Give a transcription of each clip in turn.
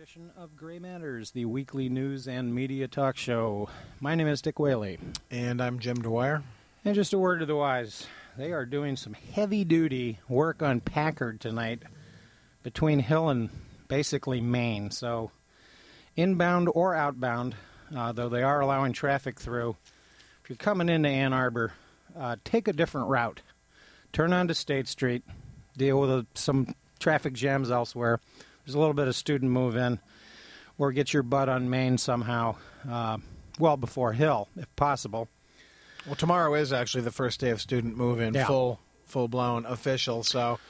edition of Gray Matters, the weekly news and media talk show. My name is Dick Whaley. And I'm Jim Dwyer. And just a word to the wise they are doing some heavy duty work on Packard tonight between Hill and basically Main. So, inbound or outbound, uh, though they are allowing traffic through, if you're coming into Ann Arbor, uh, take a different route. Turn onto State Street, deal with uh, some traffic jams elsewhere. There's a little bit of student move in, or get your butt on Main somehow, uh, well before Hill, if possible. Well, tomorrow is actually the first day of student move-in, Yeah. full full blown official. So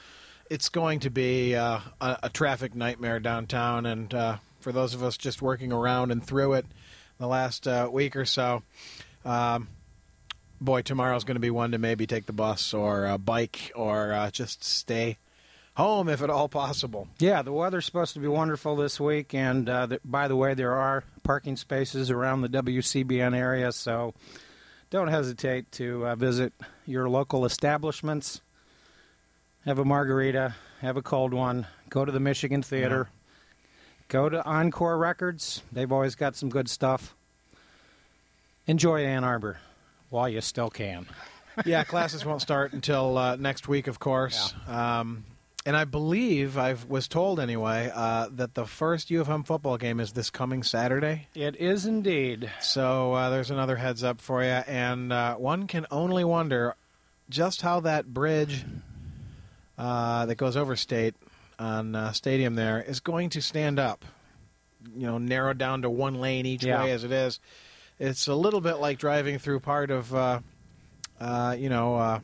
it's going to be uh, a, a traffic nightmare downtown, and uh, for those of us just working around and through it the last uh, week or so, um, boy, tomorrow's going to be one to maybe take the bus or uh, bike or uh, just stay home if at all possible. Yeah, the weather's supposed to be wonderful this week, and uh, th- by the way, there are parking spaces around the WCBN area, so don't hesitate to uh, visit your local establishments. Have a margarita, have a cold one, go to the Michigan Theater, go to Encore Records. They've always got some good stuff. Enjoy Ann Arbor while you still can. yeah, classes won't start until uh, next week, of course. Um, and I believe I was told anyway uh, that the first U of M football game is this coming Saturday. It is indeed. So uh, there's another heads up for you, and uh, one can only wonder just how that bridge uh, that goes over State on uh, Stadium there is going to stand up. You know, narrowed down to one lane each Yeah. way as it is. It's a little bit like driving through part of, uh, uh, you know, uh,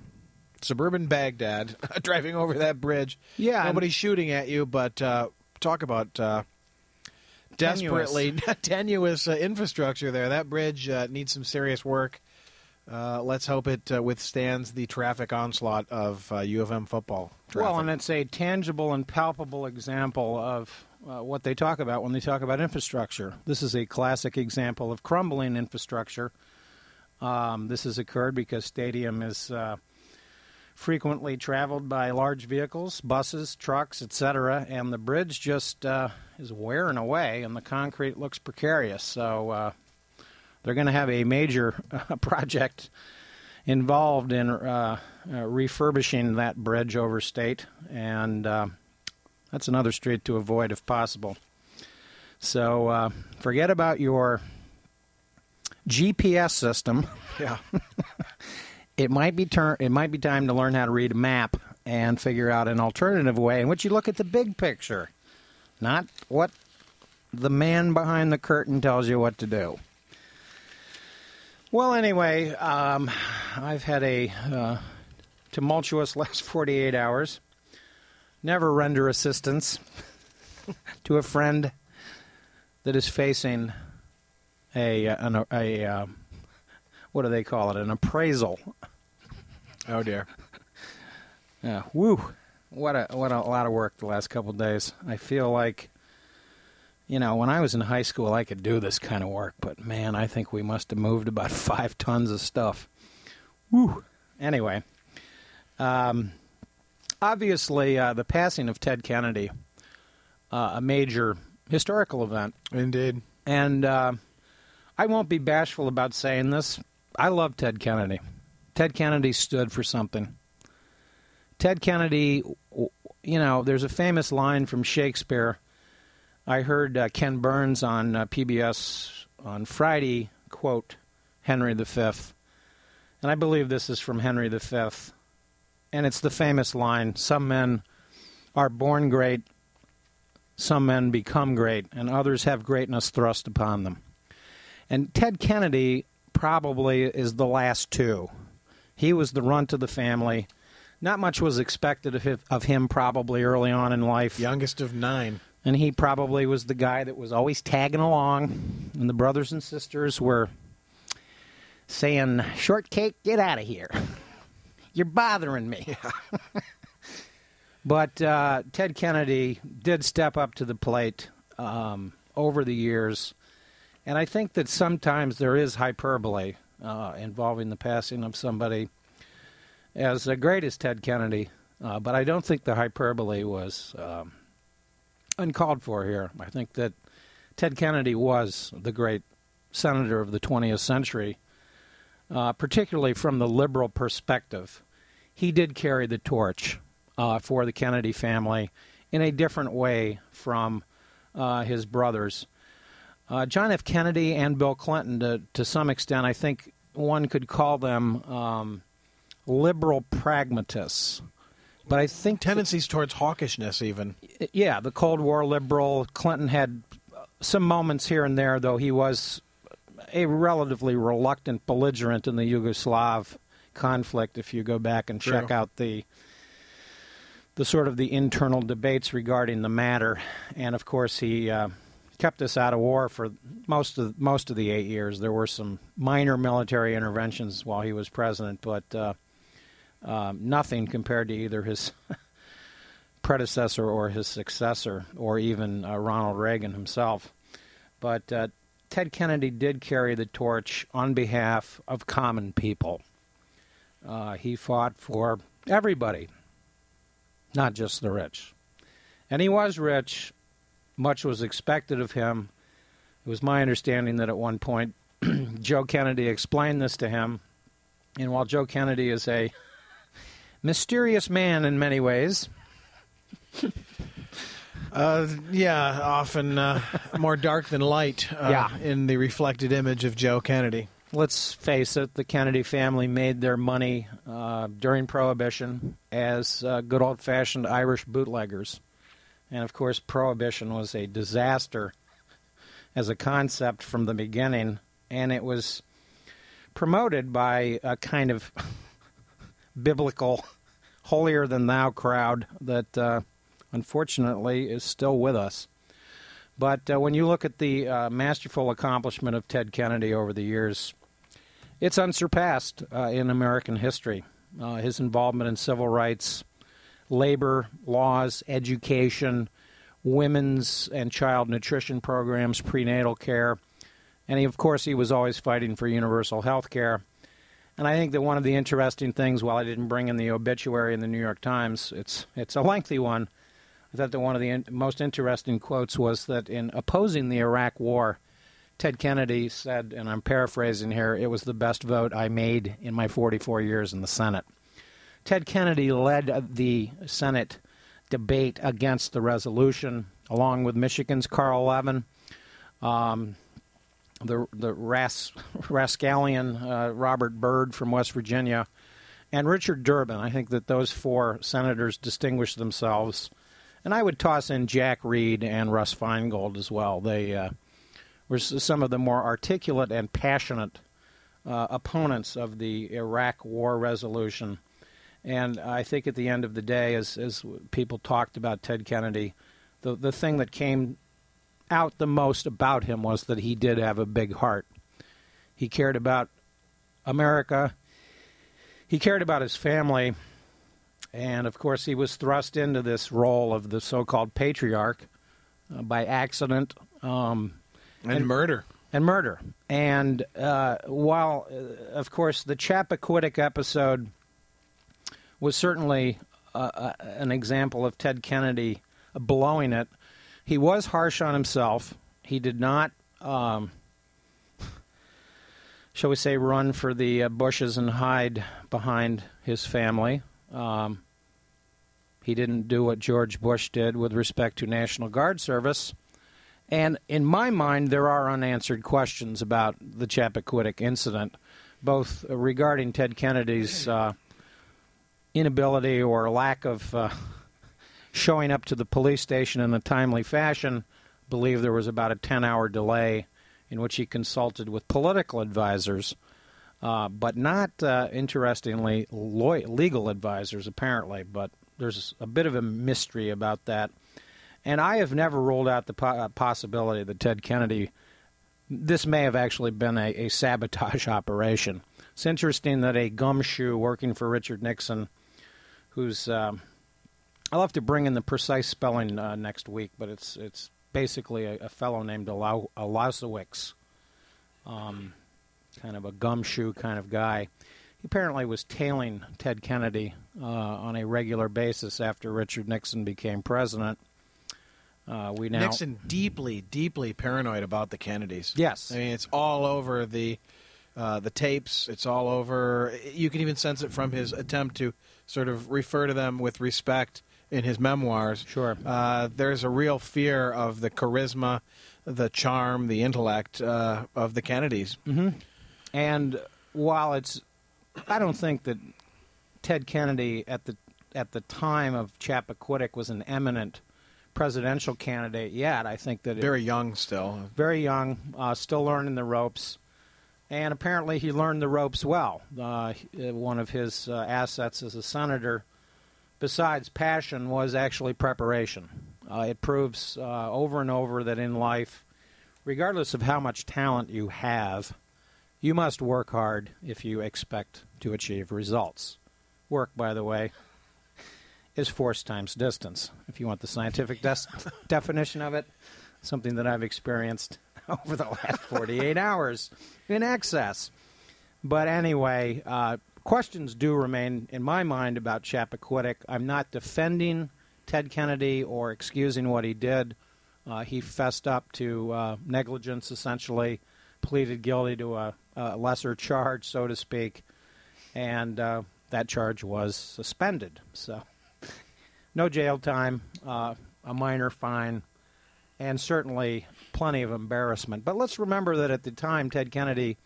suburban Baghdad, driving over that bridge. Yeah, nobody's shooting at you, but uh, talk about uh, desperately tenuous, uh, infrastructure there. That bridge uh, needs some serious work. Uh, let's hope it uh, withstands the traffic onslaught of uh, U of M football. Traffic. Well, and it's a tangible and palpable example of uh, what they talk about when they talk about infrastructure. This is a classic example of crumbling infrastructure. Um, this has occurred because Stadium is uh, frequently traveled by large vehicles, buses, trucks, etc., and the bridge just uh, is wearing away, and the concrete looks precarious. So uh, they're going to have a major uh, project involved in uh, uh, refurbishing that bridge over state, and uh, that's another street to avoid if possible. So uh, forget about your GPS system. yeah, It might be turn. It might be time to learn how to read a map and figure out an alternative way in which you look at the big picture, not what the man behind the curtain tells you what to do. Well, anyway, um, I've had a uh, tumultuous last 48 hours. Never render assistance to a friend that is facing a an, a uh, what do they call it? An appraisal. oh dear. Yeah, woo! What a what a lot of work the last couple of days. I feel like, you know, when I was in high school, I could do this kind of work, but man, I think we must have moved about five tons of stuff. Woo! Anyway, um, obviously, uh, the passing of Ted Kennedy, uh, a major historical event, Indeed. and uh, I won't be bashful about saying this. I love Ted Kennedy. Ted Kennedy stood for something. Ted Kennedy, you know, there's a famous line from Shakespeare. I heard uh, Ken Burns on uh, PBS on Friday quote Henry V, and I believe this is from Henry V, and it's the famous line: "Some men are born great, some men become great, and others have greatness thrust upon them." And Ted Kennedy probably is the last two. He was the runt of the family. Not much was expected of him, of him probably early on in life. Youngest of nine. And he probably was the guy that was always tagging along. And the brothers and sisters were saying, Shortcake, get out of here. You're bothering me. but uh, Ted Kennedy did step up to the plate um, over the years. And I think that sometimes there is hyperbole uh, involving the passing of somebody as great as Ted Kennedy. Uh, but I don't think the hyperbole was um, uncalled for here. I think that Ted Kennedy was the great senator of the 20th century, uh, particularly from the liberal perspective. He did carry the torch uh, for the Kennedy family in a different way from uh, his brothers. Uh, John F. Kennedy and Bill Clinton, to, to some extent, I think one could call them um, liberal pragmatists. But I think tendencies towards hawkishness, even. Yeah, the Cold War liberal. Clinton had some moments here and there, though he was a relatively reluctant belligerent in the Yugoslav conflict. If you go back and check out the the sort of the internal debates regarding the matter, and of course he uh, kept us out of war for most of most of the eight years. There were some minor military interventions while he was president, but uh, um, nothing compared to either his predecessor or his successor, or even uh, Ronald Reagan himself. But uh, Ted Kennedy did carry the torch on behalf of common people. Uh, he fought for everybody, not just the rich. And he was rich. Much was expected of him. It was my understanding that at one point Joe Kennedy explained this to him. And while Joe Kennedy is a mysterious man in many ways, Uh, yeah, often uh, more dark than light uh, Yeah. in the reflected image of Joe Kennedy. let's face it, the Kennedy family made their money uh, during Prohibition as uh, good old fashioned Irish bootleggers. And of course, Prohibition was a disaster as a concept from the beginning, and it was promoted by a kind of biblical, holier than thou crowd that uh, unfortunately is still with us. But uh, when you look at the uh, masterful accomplishment of Ted Kennedy over the years, it's unsurpassed uh, in American history. Uh, his involvement in civil rights, labor laws, education, women's and child nutrition programs, prenatal care, and he, of course, he was always fighting for universal health care. And I think that one of the interesting things, while I didn't bring in the obituary in the New York Times, it's it's a lengthy one. I thought that one of the in- most interesting quotes was that in opposing the Iraq War, Ted Kennedy said, and I'm paraphrasing here, it was the best vote I made in my 44 years in the Senate. Ted Kennedy led the Senate debate against the resolution, along with Michigan's Carl Levin, um, the the ras, rascallion uh, Robert Byrd from West Virginia, and Richard Durbin. I think that those four senators distinguished themselves, and I would toss in Jack Reed and Russ Feingold as well. They uh, were some of the more articulate and passionate uh, opponents of the Iraq War resolution. And I think at the end of the day, as, as people talked about Ted Kennedy, the, the thing that came out the most about him was that he did have a big heart. He cared about America, he cared about his family, and of course, he was thrust into this role of the so called patriarch uh, by accident. Um, And, And- murder. and murder. And uh, while, uh, of course, the Chappaquiddick episode was certainly uh, uh, an example of Ted Kennedy blowing it, he was harsh on himself. He did not, um, shall we say, run for the uh, bushes and hide behind his family. Um, he didn't do what George Bush did with respect to National Guard service. And in my mind, there are unanswered questions about the Chappaquiddick incident, both regarding Ted Kennedy's uh, inability or lack of uh, showing up to the police station in a timely fashion. Believe there was about a 10 hour delay in which he consulted with political advisors, uh, but not, uh, interestingly, legal advisors, apparently. But there's a bit of a mystery about that. And I have never ruled out the po- uh, possibility that Ted Kennedy, this may have actually been a, a sabotage operation. It's interesting that a gumshoe working for Richard Nixon, who's, um, I'll have to bring in the precise spelling uh, next week, but it's it's basically a, a fellow named Ulasewicz, um, kind of a gumshoe kind of guy. He apparently was tailing Ted Kennedy uh, on a regular basis after Richard Nixon became president. Uh, we now Nixon deeply, deeply paranoid about the Kennedys. Yes. I mean it's all over the uh, the tapes. It's all over. You can even sense it from his attempt to sort of refer to them with respect in his memoirs. Sure. Uh, there's a real fear of the charisma, the charm, the intellect uh, of the Kennedys. And while it's, I don't think that Ted Kennedy at the at the time of Chappaquiddick was an eminent presidential candidate yet. I think that it, Very young still. very young, uh, still learning the ropes, and apparently he learned the ropes well. Uh, one of his uh, assets as a senator, besides passion, was actually preparation. Uh, it proves uh, over and over that in life, regardless of how much talent you have, you must work hard if you expect to achieve results. Work, by the way, is force times distance. If you want the scientific definition of it, something that I've experienced over the last 48 hours in excess. But anyway, uh, questions do remain in my mind about Chappaquiddick. I'm not defending Ted Kennedy or excusing what he did. Uh, he fessed up to uh, negligence, essentially, pleaded guilty to a, a lesser charge, so to speak, and uh, that charge was suspended. So, no jail time, uh, a minor fine, and certainly plenty of embarrassment. But let's remember that at the time, Ted Kennedy,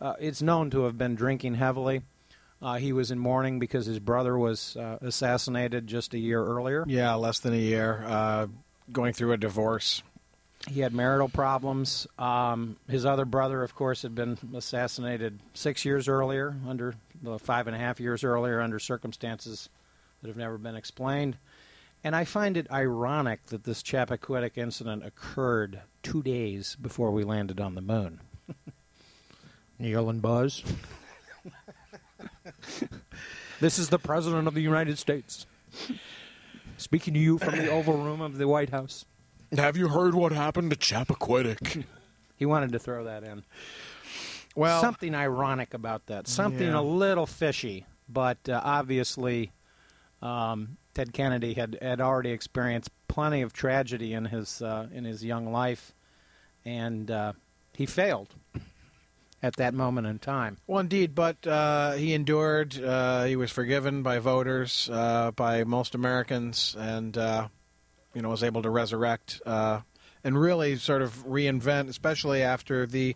uh, it's known to have been drinking heavily. Uh, he was in mourning because his brother was uh, assassinated just a year earlier. Yeah, less than a year. Uh, going through a divorce. He had marital problems. Um, his other brother, of course, had been assassinated six years earlier, under five and a half years earlier, under circumstances that have never been explained. And I find it ironic that this Chappaquiddick incident occurred two days before we landed on the moon. Neil and Buzz. this is the President of the United States. Speaking to you from the Oval Room of the White House. Have you heard what happened to Chappaquiddick? He wanted to throw that in. well, something ironic about that. Something Yeah. a little fishy, but uh, obviously, um, Ted Kennedy had, had already experienced plenty of tragedy in his uh, in his young life, and uh, he failed at that moment in time. Well, indeed, but uh, he endured. Uh, he was forgiven by voters, uh, by most Americans, and uh, you know was able to resurrect and really sort of reinvent, especially after the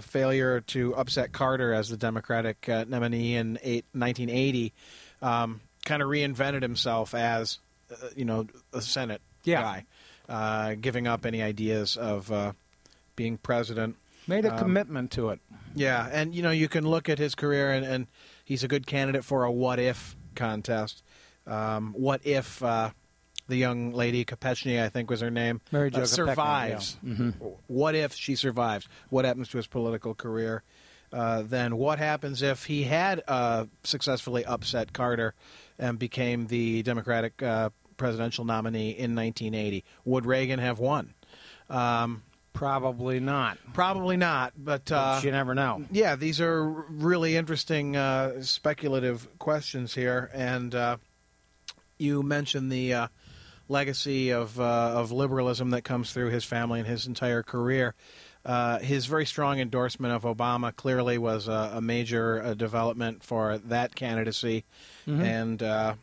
failure to upset Carter as the Democratic nominee in eight, 1980. Um, kind of reinvented himself as uh, you know a Senate Yeah. guy, uh, giving up any ideas of uh, being president. Made a Um, commitment to it. Yeah, and you know you can look at his career, and, and he's a good candidate for a what if contest. Um, what if uh, the young lady Kopechny, I think was her name, Mary Jo uh, survives? yeah. Mhm. What if she survives? What happens to his political career? Uh, then what happens if he had uh, successfully upset Carter and became the Democratic uh, presidential nominee in 1980? Would Reagan have won? Um, Probably not. probably not, but. But Uh, you never know. yeah, these are really interesting uh, speculative questions here, and uh, you mentioned the uh, legacy of uh, of liberalism that comes through his family and his entire career. Uh, his very strong endorsement of Obama clearly was a, a major uh, development for that candidacy, and uh,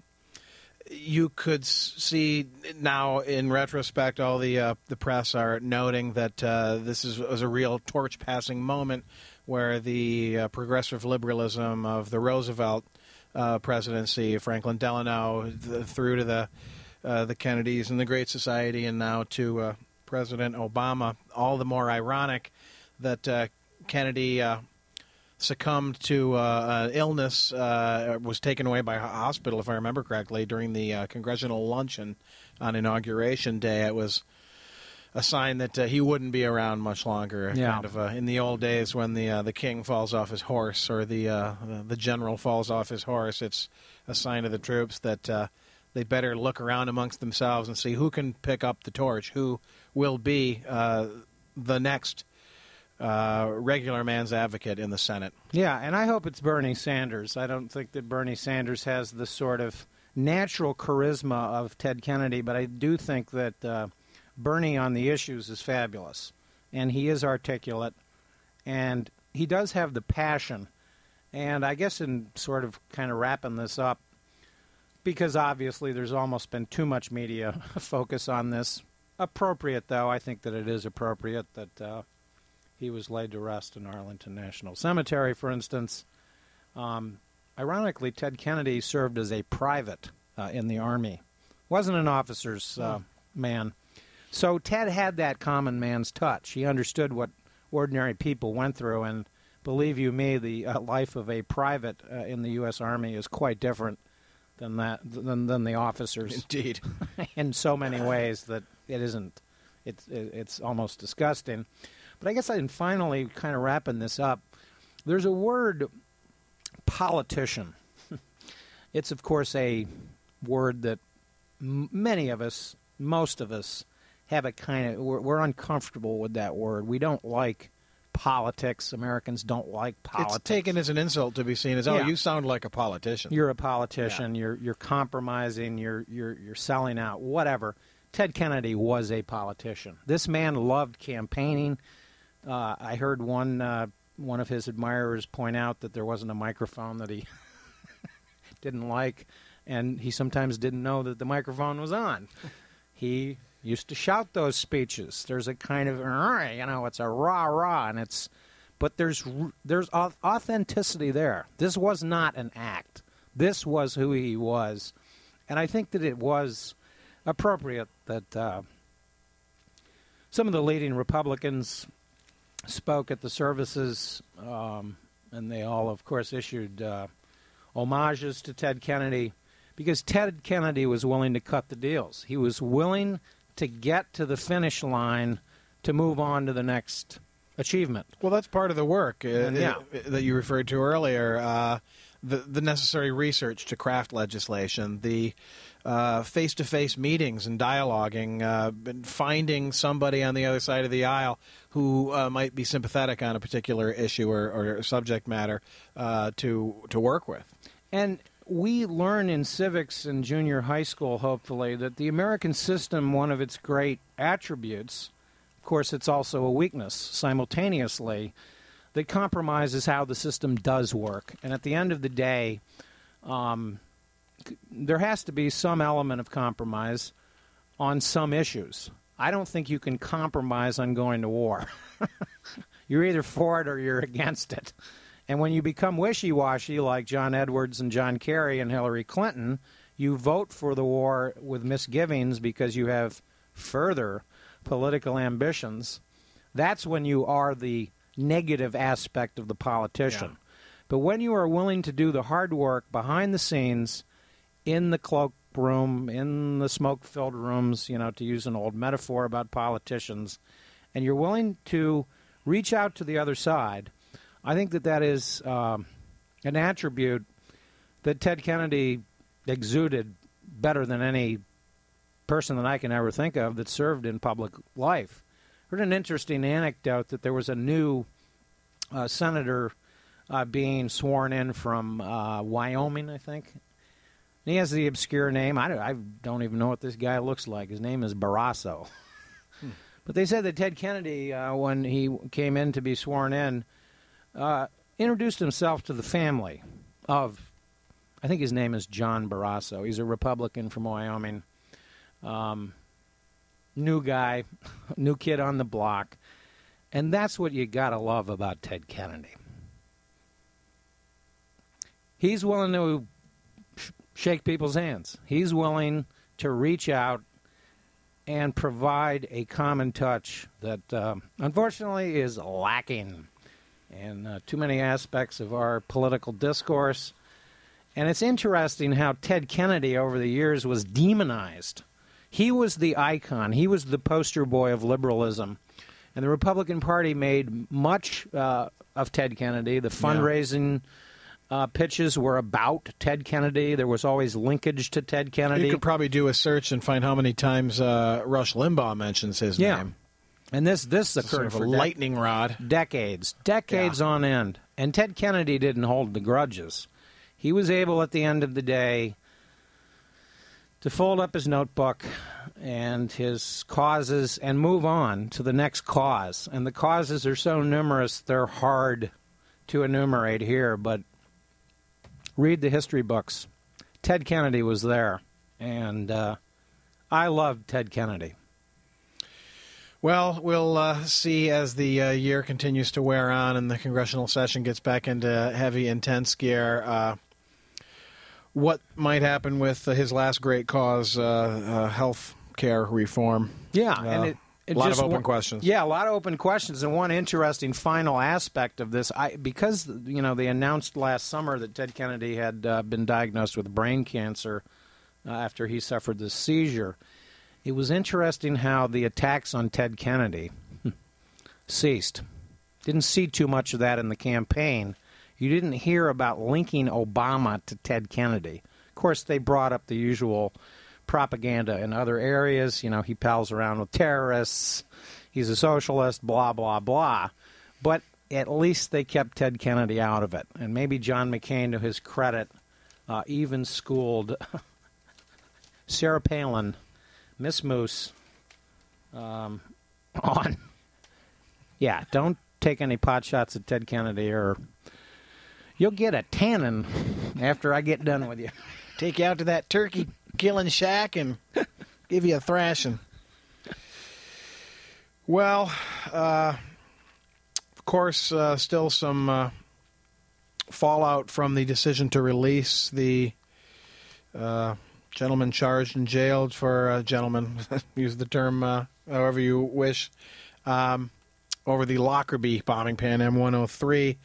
you could see now in retrospect all the uh, the press are noting that uh, this is was a real torch passing moment where the uh, progressive liberalism of the Roosevelt uh, presidency, Franklin Delano, th- through to the uh, the Kennedys and the Great Society, and now to uh, President Obama. All the more ironic that uh, Kennedy. Uh, succumbed to uh, an illness, uh, was taken away by a hospital, if I remember correctly, during the uh, congressional luncheon on inauguration day. It was a sign that uh, he wouldn't be around much longer. Yeah. Kind of uh, in the old days when the uh, the king falls off his horse or the uh, the general falls off his horse, it's a sign to the troops that. Uh, they better look around amongst themselves and see who can pick up the torch, who will be uh, the next uh, regular man's advocate in the Senate. Yeah, and I hope it's Bernie Sanders. I don't think that Bernie Sanders has the sort of natural charisma of Ted Kennedy, but I do think that uh, Bernie on the issues is fabulous, and he is articulate, and he does have the passion. And I guess in sort of kind of wrapping this up, because obviously there's almost been too much media focus on this. Appropriate, though, I think that it is appropriate that uh, he was laid to rest in Arlington National Cemetery, for instance. Um, ironically, Ted Kennedy served as a private uh, in the Army, wasn't an officer's uh, man. So Ted had that common man's touch. He understood what ordinary people went through, and believe you me, the uh, life of a private uh, in the U.S. Army is quite different than that than, than the officers Indeed. in so many ways that it isn't. It's it's almost disgusting. But I guess I'm finally kind of wrapping this up. There's a word, politician. it's of course a word that m- many of us, most of us, have a kind of we're, we're uncomfortable with that word. We don't like politics. Americans don't like politics. It's taken as an insult to be seen as, oh, Yeah. you sound like a politician. You're a politician. You're you're compromising. You're you're you're selling out. Whatever. Ted Kennedy was a politician. This man loved campaigning. Uh, I heard one uh, one of his admirers point out that there wasn't a microphone that he didn't like, and he sometimes didn't know that the microphone was on. He used to shout those speeches. There's a kind of you know, it's a rah rah, and it's but there's there's authenticity there. This was not an act. This was who he was, and I think that it was appropriate that uh, some of the leading Republicans spoke at the services, um, and they all, of course, issued uh, homages to Ted Kennedy because Ted Kennedy was willing to cut the deals. He was willing to get to the finish line to move on to the next achievement. Well, that's part of the work uh, yeah. uh, that you referred to earlier. Uh, the the necessary research to craft legislation, the uh, face-to-face meetings and dialoguing, uh, and finding somebody on the other side of the aisle who uh, might be sympathetic on a particular issue or, or subject matter uh, to to work with. And we learn in civics in junior high school, hopefully, that the American system, one of its great attributes, of course, it's also a weakness simultaneously, that compromises how the system does work. And at the end of the day, um, there has to be some element of compromise on some issues. I don't think you can compromise on going to war. you're either for it or you're against it. And when you become wishy washy, like John Edwards and John Kerry and Hillary Clinton, you vote for the war with misgivings because you have further political ambitions. That's when you are the negative aspect of the politician. Yeah. But when you are willing to do the hard work behind the scenes, in the cloakroom, in the smoke filled rooms, you know, to use an old metaphor about politicians, and you're willing to reach out to the other side, I think that that is um, an attribute that Ted Kennedy exuded better than any person that I can ever think of that served in public life. Heard an interesting anecdote that there was a new uh, senator uh, being sworn in from uh, Wyoming, I think. And he has the obscure name. I don't, I don't even know what this guy looks like. His name is Barrasso. But they said that Ted Kennedy, uh, when he came in to be sworn in, uh, introduced himself to the family of, I think his name is John Barrasso. He's a Republican from Wyoming. Um, new guy, new kid on the block. And that's what you got to love about Ted Kennedy. He's willing to shake people's hands. He's willing to reach out and provide a common touch that um, unfortunately is lacking in uh, too many aspects of our political discourse. And it's interesting how Ted Kennedy over the years was demonized. He was the icon, he was the poster boy of liberalism. And the Republican Party made much uh, of Ted Kennedy. The fundraising uh, pitches were about Ted Kennedy. There was always linkage to Ted Kennedy. You could probably do a search and find how many times uh, Rush Limbaugh mentions his Yeah. name. and this this Sort occurred of a for dec- lightning rod. decades, decades on end. And Ted Kennedy didn't hold the grudges. He was able at the end of the day to fold up his notebook and his causes and move on to the next cause. And the causes are so numerous, they're hard to enumerate here, but read the history books. Ted Kennedy was there, and uh, I loved Ted Kennedy. Well, we'll uh, see as the uh, year continues to wear on and the congressional session gets back into heavy, intense gear. Uh, what might happen with his last great cause, uh, uh, health care reform? Yeah, and it, a lot just of open questions. Yeah, a lot of open questions, and one interesting final aspect of this, I because you know they announced last summer that Ted Kennedy had uh, been diagnosed with brain cancer uh, after he suffered this seizure. It was interesting how the attacks on Ted Kennedy ceased. Didn't see too much of that in the campaign. You didn't hear about linking Obama to Ted Kennedy. Of course, they brought up the usual propaganda in other areas. You know, he pals around with terrorists. He's a socialist, blah, blah, blah. But at least they kept Ted Kennedy out of it. And maybe John McCain, to his credit, uh, even schooled Sarah Palin, Miss Moose, um, on. Yeah, don't take any pot shots at Ted Kennedy or you'll get a tannin after I get done with you. Take you out to that turkey killing shack and give you a thrashing. Well, uh, of course, uh, still some uh, fallout from the decision to release the uh, gentleman charged and jailed for uh, gentlemen, use the term uh, however you wish, um, over the Lockerbie bombing, Pan Am 103.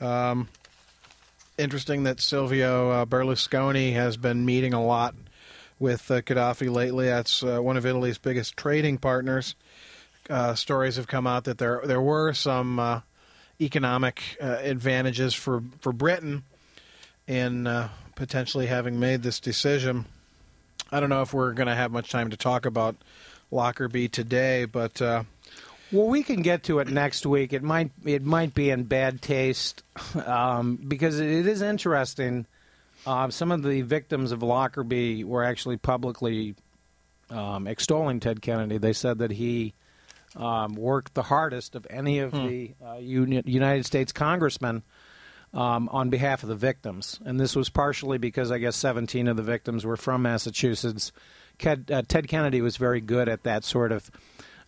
Um, interesting that Silvio uh, Berlusconi has been meeting a lot with uh, Gaddafi lately. That's uh, one of Italy's biggest trading partners. Uh, stories have come out that there there were some uh, economic uh, advantages for for Britain in uh, potentially having made this decision. I don't know if we're going to have much time to talk about Lockerbie today, but Well, we can get to it next week. It might it might be in bad taste um, because it is interesting. Uh, some of the victims of Lockerbie were actually publicly um, extolling Ted Kennedy. They said that he um, worked the hardest of any of the uh, Uni- United States congressmen um, on behalf of the victims. And this was partially because I guess 17 of the victims were from Massachusetts. Ted, uh, Ted Kennedy was very good at that sort of,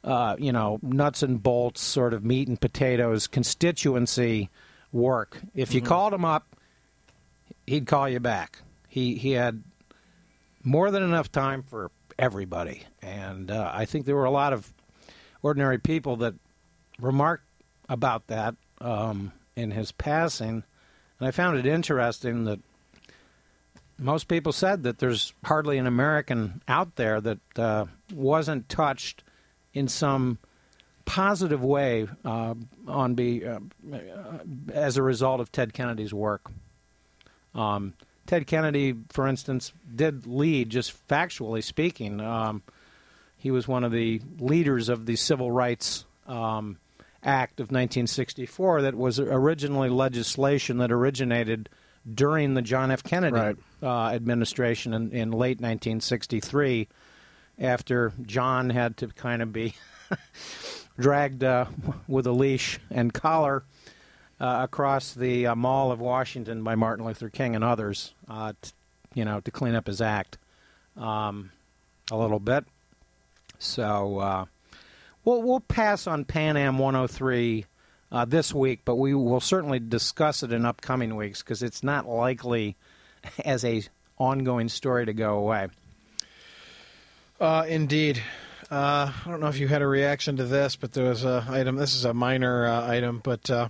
uh, you know, nuts and bolts, sort of meat and potatoes constituency work. If you called him up, he'd call you back. He he had more than enough time for everybody, and uh, I think there were a lot of ordinary people that remarked about that um, in his passing, and I found it interesting that most people said that there's hardly an American out there that uh, wasn't touched in some positive way uh, on be uh, as a result of Ted Kennedy's work. Um, Ted Kennedy, for instance, did lead, just factually speaking. Um, he was one of the leaders of the Civil Rights um, Act of 1964, that was originally legislation that originated during the John F. Kennedy Right. uh, administration in, in late 1963, after John had to kind of be dragged uh, with a leash and collar uh, across the uh, Mall of Washington by Martin Luther King and others, uh, t- you know, to clean up his act um, a little bit. So uh, we'll we'll pass on Pan Am 103 uh, this week, but we will certainly discuss it in upcoming weeks because it's not likely as a ongoing story to go away. Uh, indeed. Uh, I don't know if you had a reaction to this, but there was a item. This is a minor uh, item, but uh,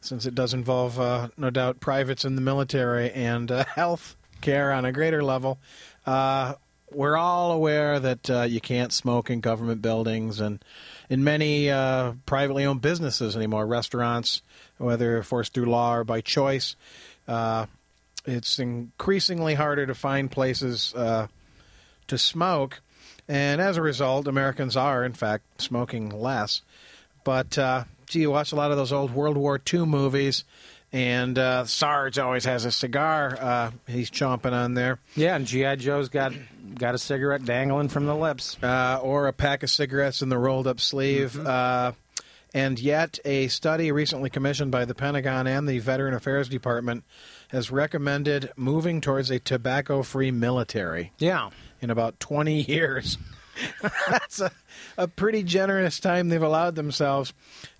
since it does involve, uh, no doubt, privates in the military and uh, health care on a greater level, uh, we're all aware that uh, you can't smoke in government buildings and in many uh, privately owned businesses anymore, restaurants, whether forced through law or by choice. Uh, it's increasingly harder to find places to smoke, and as a result, Americans are, in fact, smoking less. But gee, you watch a lot of those old World War II movies, And uh, Sarge always has a cigar uh, he's chomping on there, Yeah, and GI Joe's got got a cigarette dangling from the lips. uh, or a pack of cigarettes in the rolled up sleeve. Uh, and yet, a study recently commissioned by the Pentagon and the Veteran Affairs Department has recommended moving towards a tobacco free military. Yeah. in about 20 years. That's a, a pretty generous time they've allowed themselves.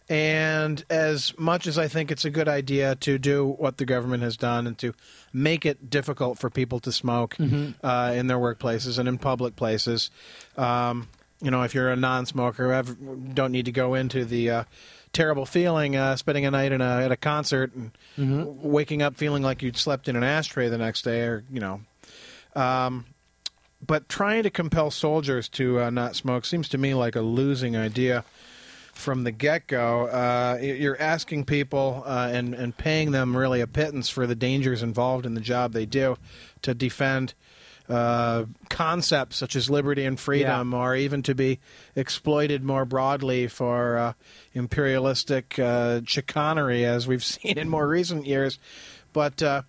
And as much as I think it's a good idea to do what the government has done and to make it difficult for people to smoke uh, in their workplaces and in public places, um, you know, if you're a non-smoker, ever, don't need to go into the uh, terrible feeling uh, spending a night in a, at a concert and w- waking up feeling like you'd slept in an ashtray the next day, or you know, but trying to compel soldiers to uh, not smoke seems to me like a losing idea from the get-go. Uh, you're asking people uh, and and paying them really a pittance for the dangers involved in the job they do to defend uh, concepts such as liberty and freedom, or even to be exploited more broadly for uh, imperialistic uh, chicanery, as we've seen in more recent years. But uh,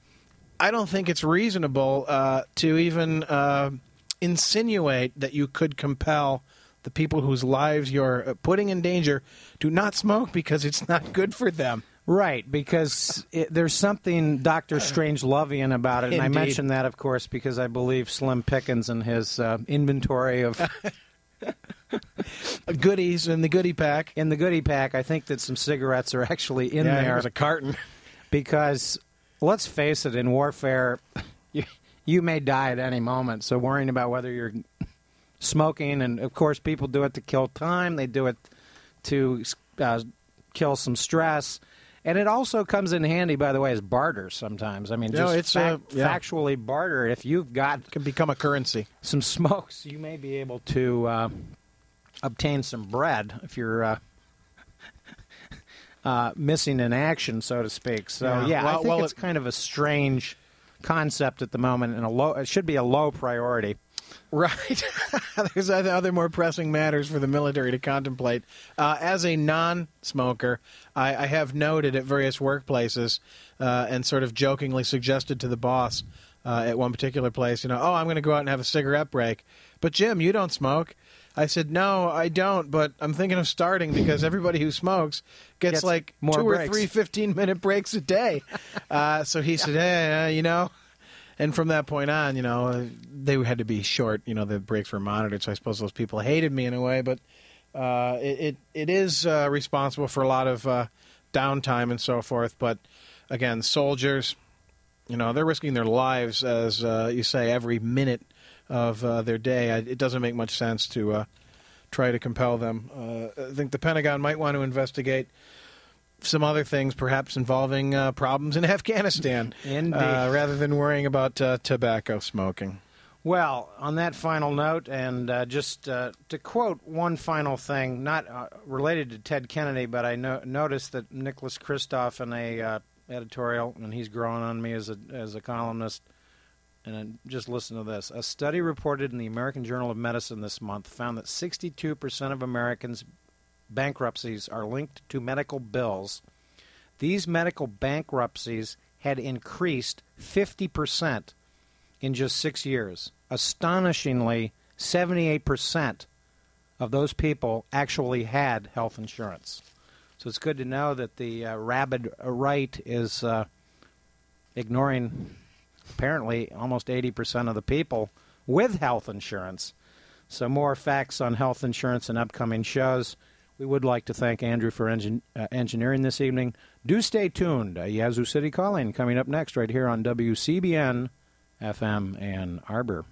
I don't think it's reasonable uh, to even uh, insinuate that you could compel the people whose lives you're uh, putting in danger do not smoke because it's not good for them. Right, because it, there's something Doctor Strangelovian about it, and I mention that, of course, because I believe Slim Pickens and his uh, inventory of Goodies in the goodie pack. in the goodie pack. I think that some cigarettes are actually in yeah, there there's a carton. because, let's face it, in warfare, you, you may die at any moment. So worrying about whether you're smoking, and of course, people do it to kill time. They do it to uh, kill some stress. And it also comes in handy, by the way, as barter sometimes. I mean, No, it's, fac- uh, yeah. factually barter. If you've got Can become a currency. some smokes, you may be able to uh, obtain some bread if you're uh, uh, missing in action, so to speak. So, Yeah. yeah, I think well, it's it- kind of a strange concept at the moment, and a low. It should be a low priority. Right. There's other more pressing matters for the military to contemplate. Uh, as a non smoker, I, I have noted at various workplaces uh, and sort of jokingly suggested to the boss uh, at one particular place, you know, oh, I'm going to go out and have a cigarette break. But Jim, you don't smoke. I said, no, I don't, but I'm thinking of starting because everybody who smokes gets, Gets like more two or breaks. three 15 minute breaks a day. uh, so he said, hey, uh, you know, and from that point on, you know, they had to be short. You know, the breaks were monitored, so I suppose those people hated me in a way. But uh, it, it it is uh, responsible for a lot of uh, downtime and so forth. But again, soldiers, you know, they're risking their lives, as uh, you say, every minute of uh, their day. I, it doesn't make much sense to uh, try to compel them. I think the Pentagon might want to investigate some other things, perhaps involving uh, problems in Afghanistan, uh, rather than worrying about uh, tobacco smoking. Well, on that final note, and uh, just uh, to quote one final thing, not uh, related to Ted Kennedy, but I no- noticed that Nicholas Kristof in a uh, editorial, and he's growing on me as a as a columnist. And just listen to this: a study reported in the American Journal of Medicine this month found that 62 percent of Americans' bankruptcies are linked to medical bills. These medical bankruptcies had increased 50 percent in just six years. Astonishingly, 78% of those people actually had health insurance. So it's good to know that the uh, rabid right is uh, ignoring apparently almost 80% of the people with health insurance. So, more facts on health insurance in upcoming shows. We would like to thank Andrew for engin- uh, engineering this evening. Do stay tuned. Uh, Yazoo City Calling coming up next, right here on WCBN FM Ann Arbor.